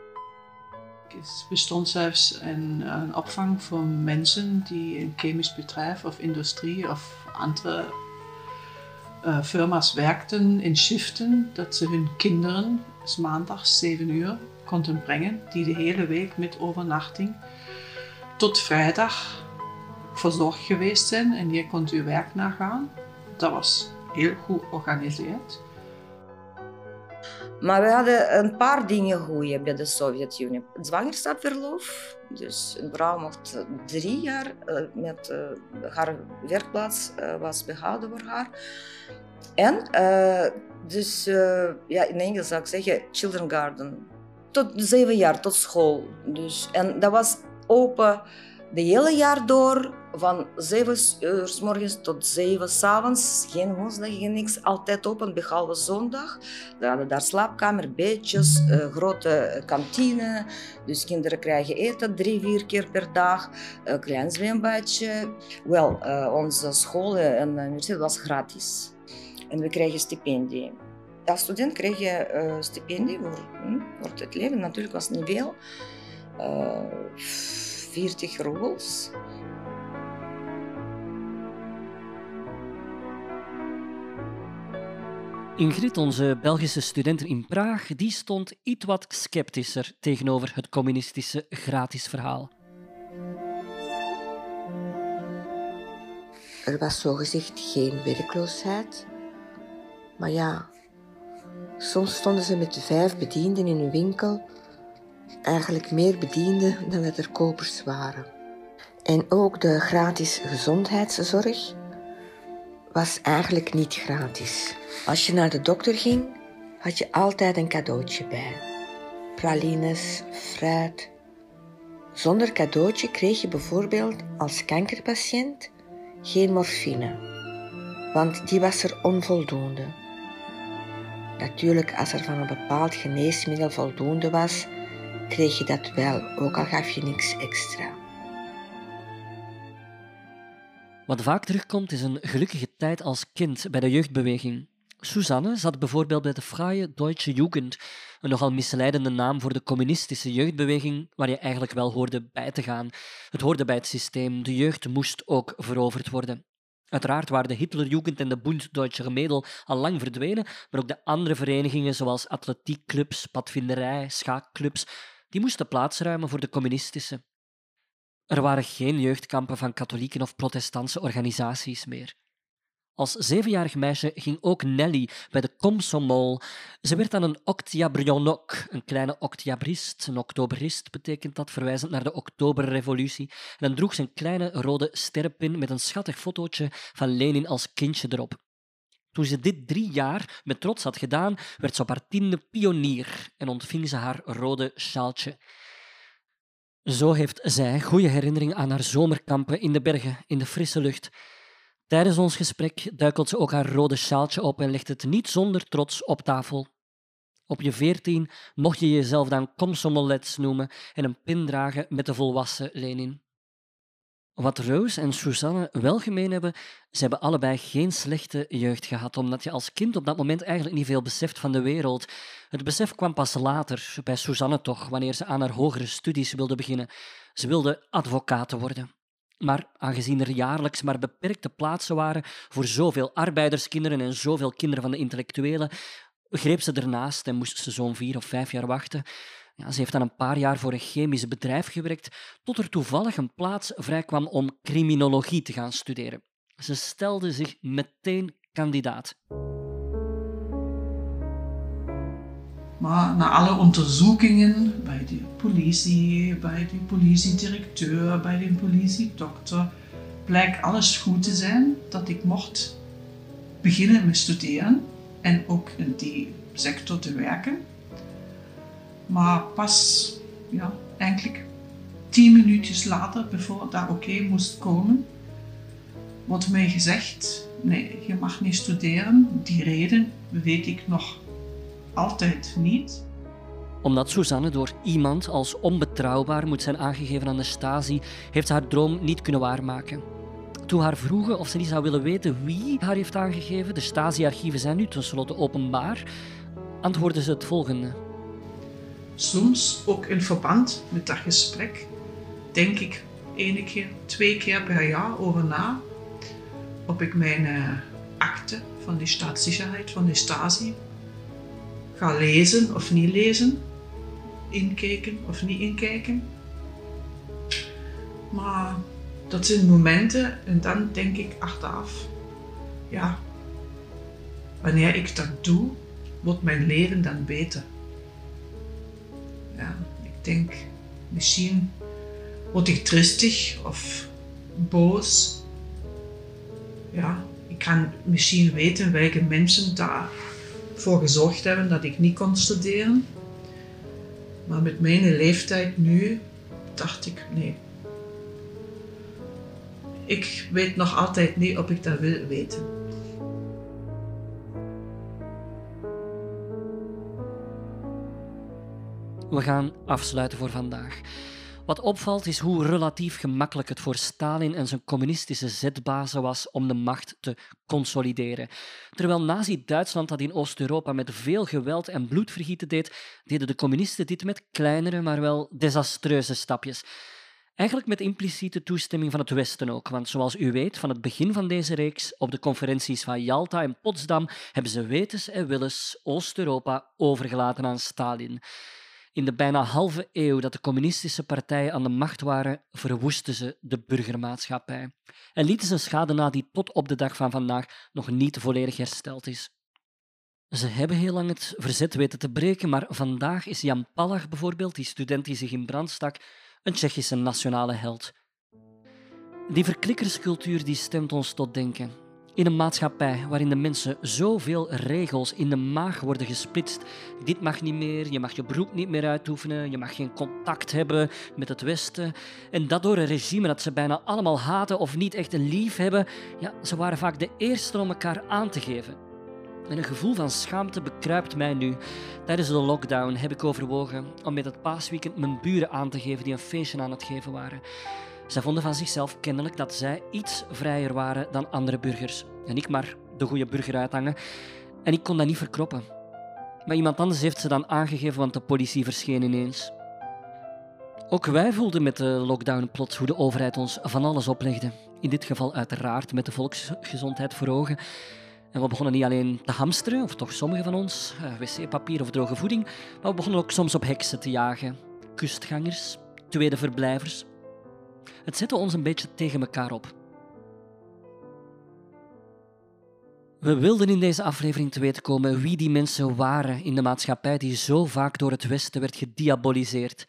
Speaker 3: Er bestond zelfs een, opvang voor mensen die in chemisch bedrijf of industrie of andere uh, firma's werkten in shiften, dat ze hun kinderen maandags 7 uur konden brengen, die de hele week met overnachting tot vrijdag verzorgd geweest zijn en je kon uw werk nagaan. Dat was heel goed georganiseerd.
Speaker 4: Maar we hadden een paar dingen goed bij de Sovjet-Unie. Zwangerschapsverlof. Dus een vrouw mocht drie jaar uh, met uh, haar werkplaats uh, was behouden voor haar. En dus, ja, in Engels zou ik zeggen, children garden. Tot zeven jaar, tot school. Dus, en dat was open de hele jaar door, van 7 uur s morgens tot 7 s avonds. Geen woensdag, geen niks. Altijd open, behalve zondag. We hadden daar slaapkamer, bedjes, uh, grote kantine. Dus kinderen krijgen eten drie, vier keer per dag. Een klein zwembadje. Wel, uh, onze school en universiteit was gratis. En we kregen stipendie. Als student kreeg je uh, stipendie voor, hm, voor het leven. Natuurlijk was het niet veel. 40 roebels.
Speaker 1: Ingrid, onze Belgische student in Praag, die stond iets wat sceptischer tegenover het communistische gratis verhaal.
Speaker 5: Er was zogezegd geen werkloosheid. Maar ja, soms stonden ze met vijf bedienden in een winkel eigenlijk meer bedienden dan dat er kopers waren. En ook de gratis gezondheidszorg was eigenlijk niet gratis. Als je naar de dokter ging, had je altijd een cadeautje bij. Pralines, fruit. Zonder cadeautje kreeg je bijvoorbeeld als kankerpatiënt geen morfine, want die was er onvoldoende. Natuurlijk, als er van een bepaald geneesmiddel voldoende was, kreeg je dat wel, ook al gaf je niks extra.
Speaker 1: Wat vaak terugkomt is een gelukkige tijd als kind bij de jeugdbeweging. Suzanne zat bijvoorbeeld bij de Freie Deutsche Jugend, een nogal misleidende naam voor de communistische jeugdbeweging, waar je eigenlijk wel hoorde bij te gaan. Het hoorde bij het systeem, de jeugd moest ook veroverd worden. Uiteraard waren de Hitlerjugend en de Bund Deutscher Mädel al lang verdwenen, maar ook de andere verenigingen zoals atletiekclubs, padvinderij, schaakclubs, die moesten plaatsruimen voor de communistische. Er waren geen jeugdkampen van katholieke of protestantse organisaties meer. Als zevenjarig meisje ging ook Nelly bij de Komsomol. Ze werd dan een Octiabrionok, een kleine octiabrist. Een oktoberist betekent dat, verwijzend naar de Oktoberrevolutie. En dan droeg ze een kleine rode sterrenpin met een schattig fotootje van Lenin als kindje erop. Toen ze dit drie jaar met trots had gedaan, werd ze op haar tiende pionier en ontving ze haar rode sjaaltje. Zo heeft zij goede herinneringen aan haar zomerkampen in de bergen, in de frisse lucht. Tijdens ons gesprek duikelt ze ook haar rode sjaaltje op en legt het niet zonder trots op tafel. Op je veertien mocht je jezelf dan komsomolets noemen en een pin dragen met de volwassen Lenin. Wat Roos en Suzanne wel gemeen hebben, ze hebben allebei geen slechte jeugd gehad, omdat je als kind op dat moment eigenlijk niet veel beseft van de wereld. Het besef kwam pas later, bij Suzanne toch, wanneer ze aan haar hogere studies wilde beginnen. Ze wilde advocaat worden. Maar aangezien er jaarlijks maar beperkte plaatsen waren voor zoveel arbeiderskinderen en zoveel kinderen van de intellectuelen, greep ze ernaast en moest ze zo'n vier of vijf jaar wachten. Ja, ze heeft dan een paar jaar voor een chemisch bedrijf gewerkt, tot er toevallig een plaats vrijkwam om criminologie te gaan studeren. Ze stelde zich meteen kandidaat.
Speaker 3: Maar na alle onderzoekingen bij de politie, bij de politiedirecteur, bij de politiedokter, blijkt alles goed te zijn dat ik mocht beginnen met studeren en ook in die sector te werken. Maar pas, ja, eigenlijk tien minuutjes later, voor dat oké moest komen, wordt mij gezegd, nee, je mag niet studeren. Die reden weet ik nog altijd niet.
Speaker 1: Omdat Suzanne door iemand als onbetrouwbaar moet zijn aangegeven aan de Stasi, heeft ze haar droom niet kunnen waarmaken. Toen haar vroegen of ze niet zou willen weten wie haar heeft aangegeven, de Stasi-archieven zijn nu tenslotte openbaar, antwoordde ze het volgende.
Speaker 3: Soms ook in verband met dat gesprek denk ik één keer, twee keer per jaar over na. Of ik mijn uh, akte van de staatssicherheid, van de Stasi, ga lezen of niet lezen, inkijken of niet inkijken. Maar dat zijn momenten en dan denk ik achteraf, ja, wanneer ik dat doe, wordt mijn leven dan beter. Ja, ik denk, misschien word ik tristig of boos. Ja, ik kan misschien weten welke mensen daar voor gezorgd hebben dat ik niet kon studeren. Maar met mijn leeftijd nu dacht ik, nee. Ik weet nog altijd niet of ik dat wil weten.
Speaker 1: We gaan afsluiten voor vandaag. Wat opvalt is hoe relatief gemakkelijk het voor Stalin en zijn communistische zetbazen was om de macht te consolideren. Terwijl Nazi-Duitsland dat in Oost-Europa met veel geweld en bloedvergieten deed, deden de communisten dit met kleinere, maar wel desastreuze stapjes. Eigenlijk met impliciete toestemming van het Westen ook, want zoals u weet van het begin van deze reeks, op de conferenties van Yalta en Potsdam, hebben ze wetens en willens Oost-Europa overgelaten aan Stalin. In de bijna halve eeuw dat de communistische partijen aan de macht waren, verwoesten ze de burgermaatschappij en lieten ze schade na die tot op de dag van vandaag nog niet volledig hersteld is. Ze hebben heel lang het verzet weten te breken, maar vandaag is Jan Palach bijvoorbeeld, die student die zich in brand stak, een Tsjechische nationale held. Die verklikkerscultuur die stemt ons tot denken. In een maatschappij waarin de mensen zoveel regels in de maag worden gesplitst. Dit mag niet meer, je mag je beroep niet meer uitoefenen, je mag geen contact hebben met het Westen. En dat door een regime dat ze bijna allemaal haten of niet echt een lief hebben. Ja, ze waren vaak de eerste om elkaar aan te geven. En een gevoel van schaamte bekruipt mij nu. Tijdens de lockdown heb ik overwogen om met het paasweekend mijn buren aan te geven die een feestje aan het geven waren. Zij vonden van zichzelf kennelijk dat zij iets vrijer waren dan andere burgers. En ik maar de goede burger uithangen. En ik kon dat niet verkroppen. Maar iemand anders heeft ze dan aangegeven, want de politie verscheen ineens. Ook wij voelden met de lockdown plots hoe de overheid ons van alles oplegde. In dit geval uiteraard met de volksgezondheid voor ogen. En we begonnen niet alleen te hamsteren, of toch sommigen van ons, eh, wc-papier of droge voeding, maar we begonnen ook soms op heksen te jagen. Kustgangers, tweede verblijvers, het zette ons een beetje tegen elkaar op. We wilden in deze aflevering te weten komen wie die mensen waren in de maatschappij die zo vaak door het Westen werd gediaboliseerd.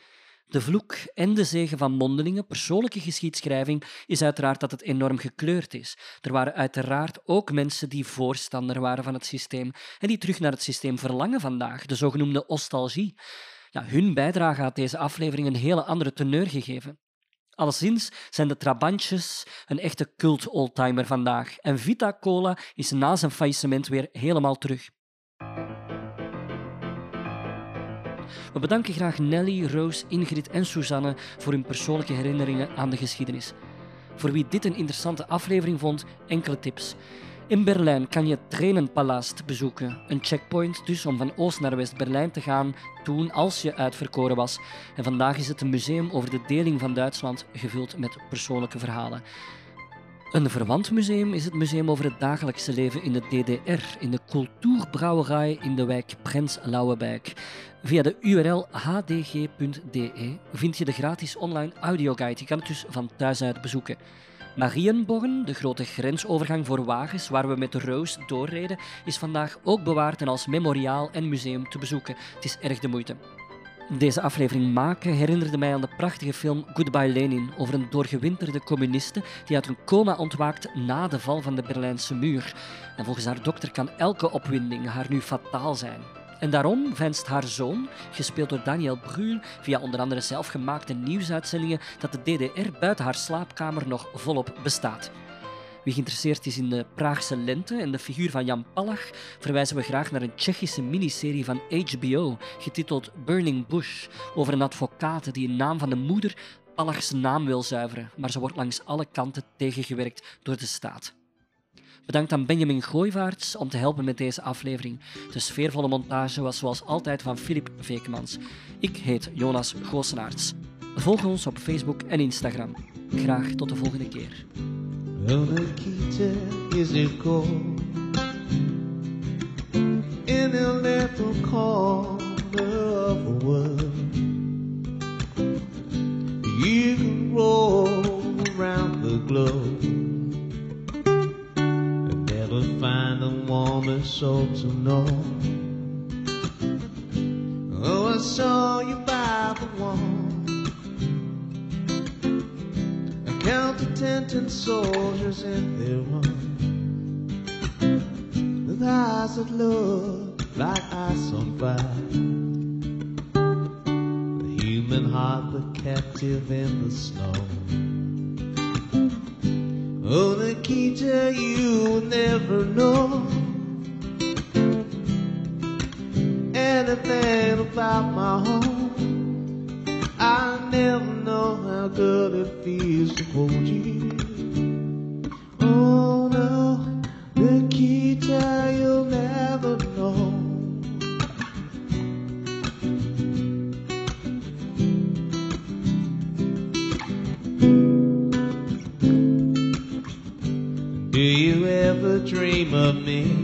Speaker 1: De vloek en de zegen van mondelingen, persoonlijke geschiedschrijving, is uiteraard dat het enorm gekleurd is. Er waren uiteraard ook mensen die voorstander waren van het systeem en die terug naar het systeem verlangen vandaag, de zogenoemde nostalgie. Ja, hun bijdrage had deze aflevering een hele andere teneur gegeven. Alleszins zijn de Trabantjes een echte cult-oldtimer vandaag en Vita Cola is na zijn faillissement weer helemaal terug. We bedanken graag Nelly, Roos, Ingrid en Suzanne voor hun persoonlijke herinneringen aan de geschiedenis. Voor wie dit een interessante aflevering vond, enkele tips. In Berlijn kan je het Tränenpalast bezoeken, een checkpoint dus om van Oost naar West-Berlijn te gaan toen als je uitverkoren was. En vandaag is het een museum over de deling van Duitsland, gevuld met persoonlijke verhalen. Een verwant museum is het museum over het dagelijkse leven in de DDR, in de Kulturbrouwerij in de wijk Prins Lauwebeek. Via de URL hdg.de vind je de gratis online audioguide. Je kan het dus van thuis uit bezoeken. Marienborn, de grote grensovergang voor wagens waar we met de Roos doorreden, is vandaag ook bewaard en als memoriaal en museum te bezoeken. Het is erg de moeite. Deze aflevering maken herinnerde mij aan de prachtige film Goodbye Lenin over een doorgewinterde communiste die uit een coma ontwaakt na de val van de Berlijnse muur. En volgens haar dokter kan elke opwinding haar nu fataal zijn. En daarom wenst haar zoon, gespeeld door Daniel Brühl, via onder andere zelfgemaakte nieuwsuitzendingen, dat de DDR buiten haar slaapkamer nog volop bestaat. Wie geïnteresseerd is in de Praagse lente en de figuur van Jan Palach, verwijzen we graag naar een Tsjechische miniserie van HBO, getiteld Burning Bush, over een advocaat die in naam van de moeder Palach's naam wil zuiveren, maar ze wordt langs alle kanten tegengewerkt door de staat. Bedankt aan Benjamin Gooivaarts om te helpen met deze aflevering. De sfeervolle montage was zoals altijd van Filip Veekmans. Ik heet Jonas Goosenaerts. Volg ons op Facebook en Instagram. Graag tot de volgende keer. You around the globe. Find a warmest soul to know. Oh, I saw you by the wall. I counted ten, ten soldiers in their room. With eyes that look like ice on fire. The human heart, the captive in the snow. Oh, Nikita, you will never know anything about my home. I never know how good it feels to hold you. Oh no, Nikita, you'll me?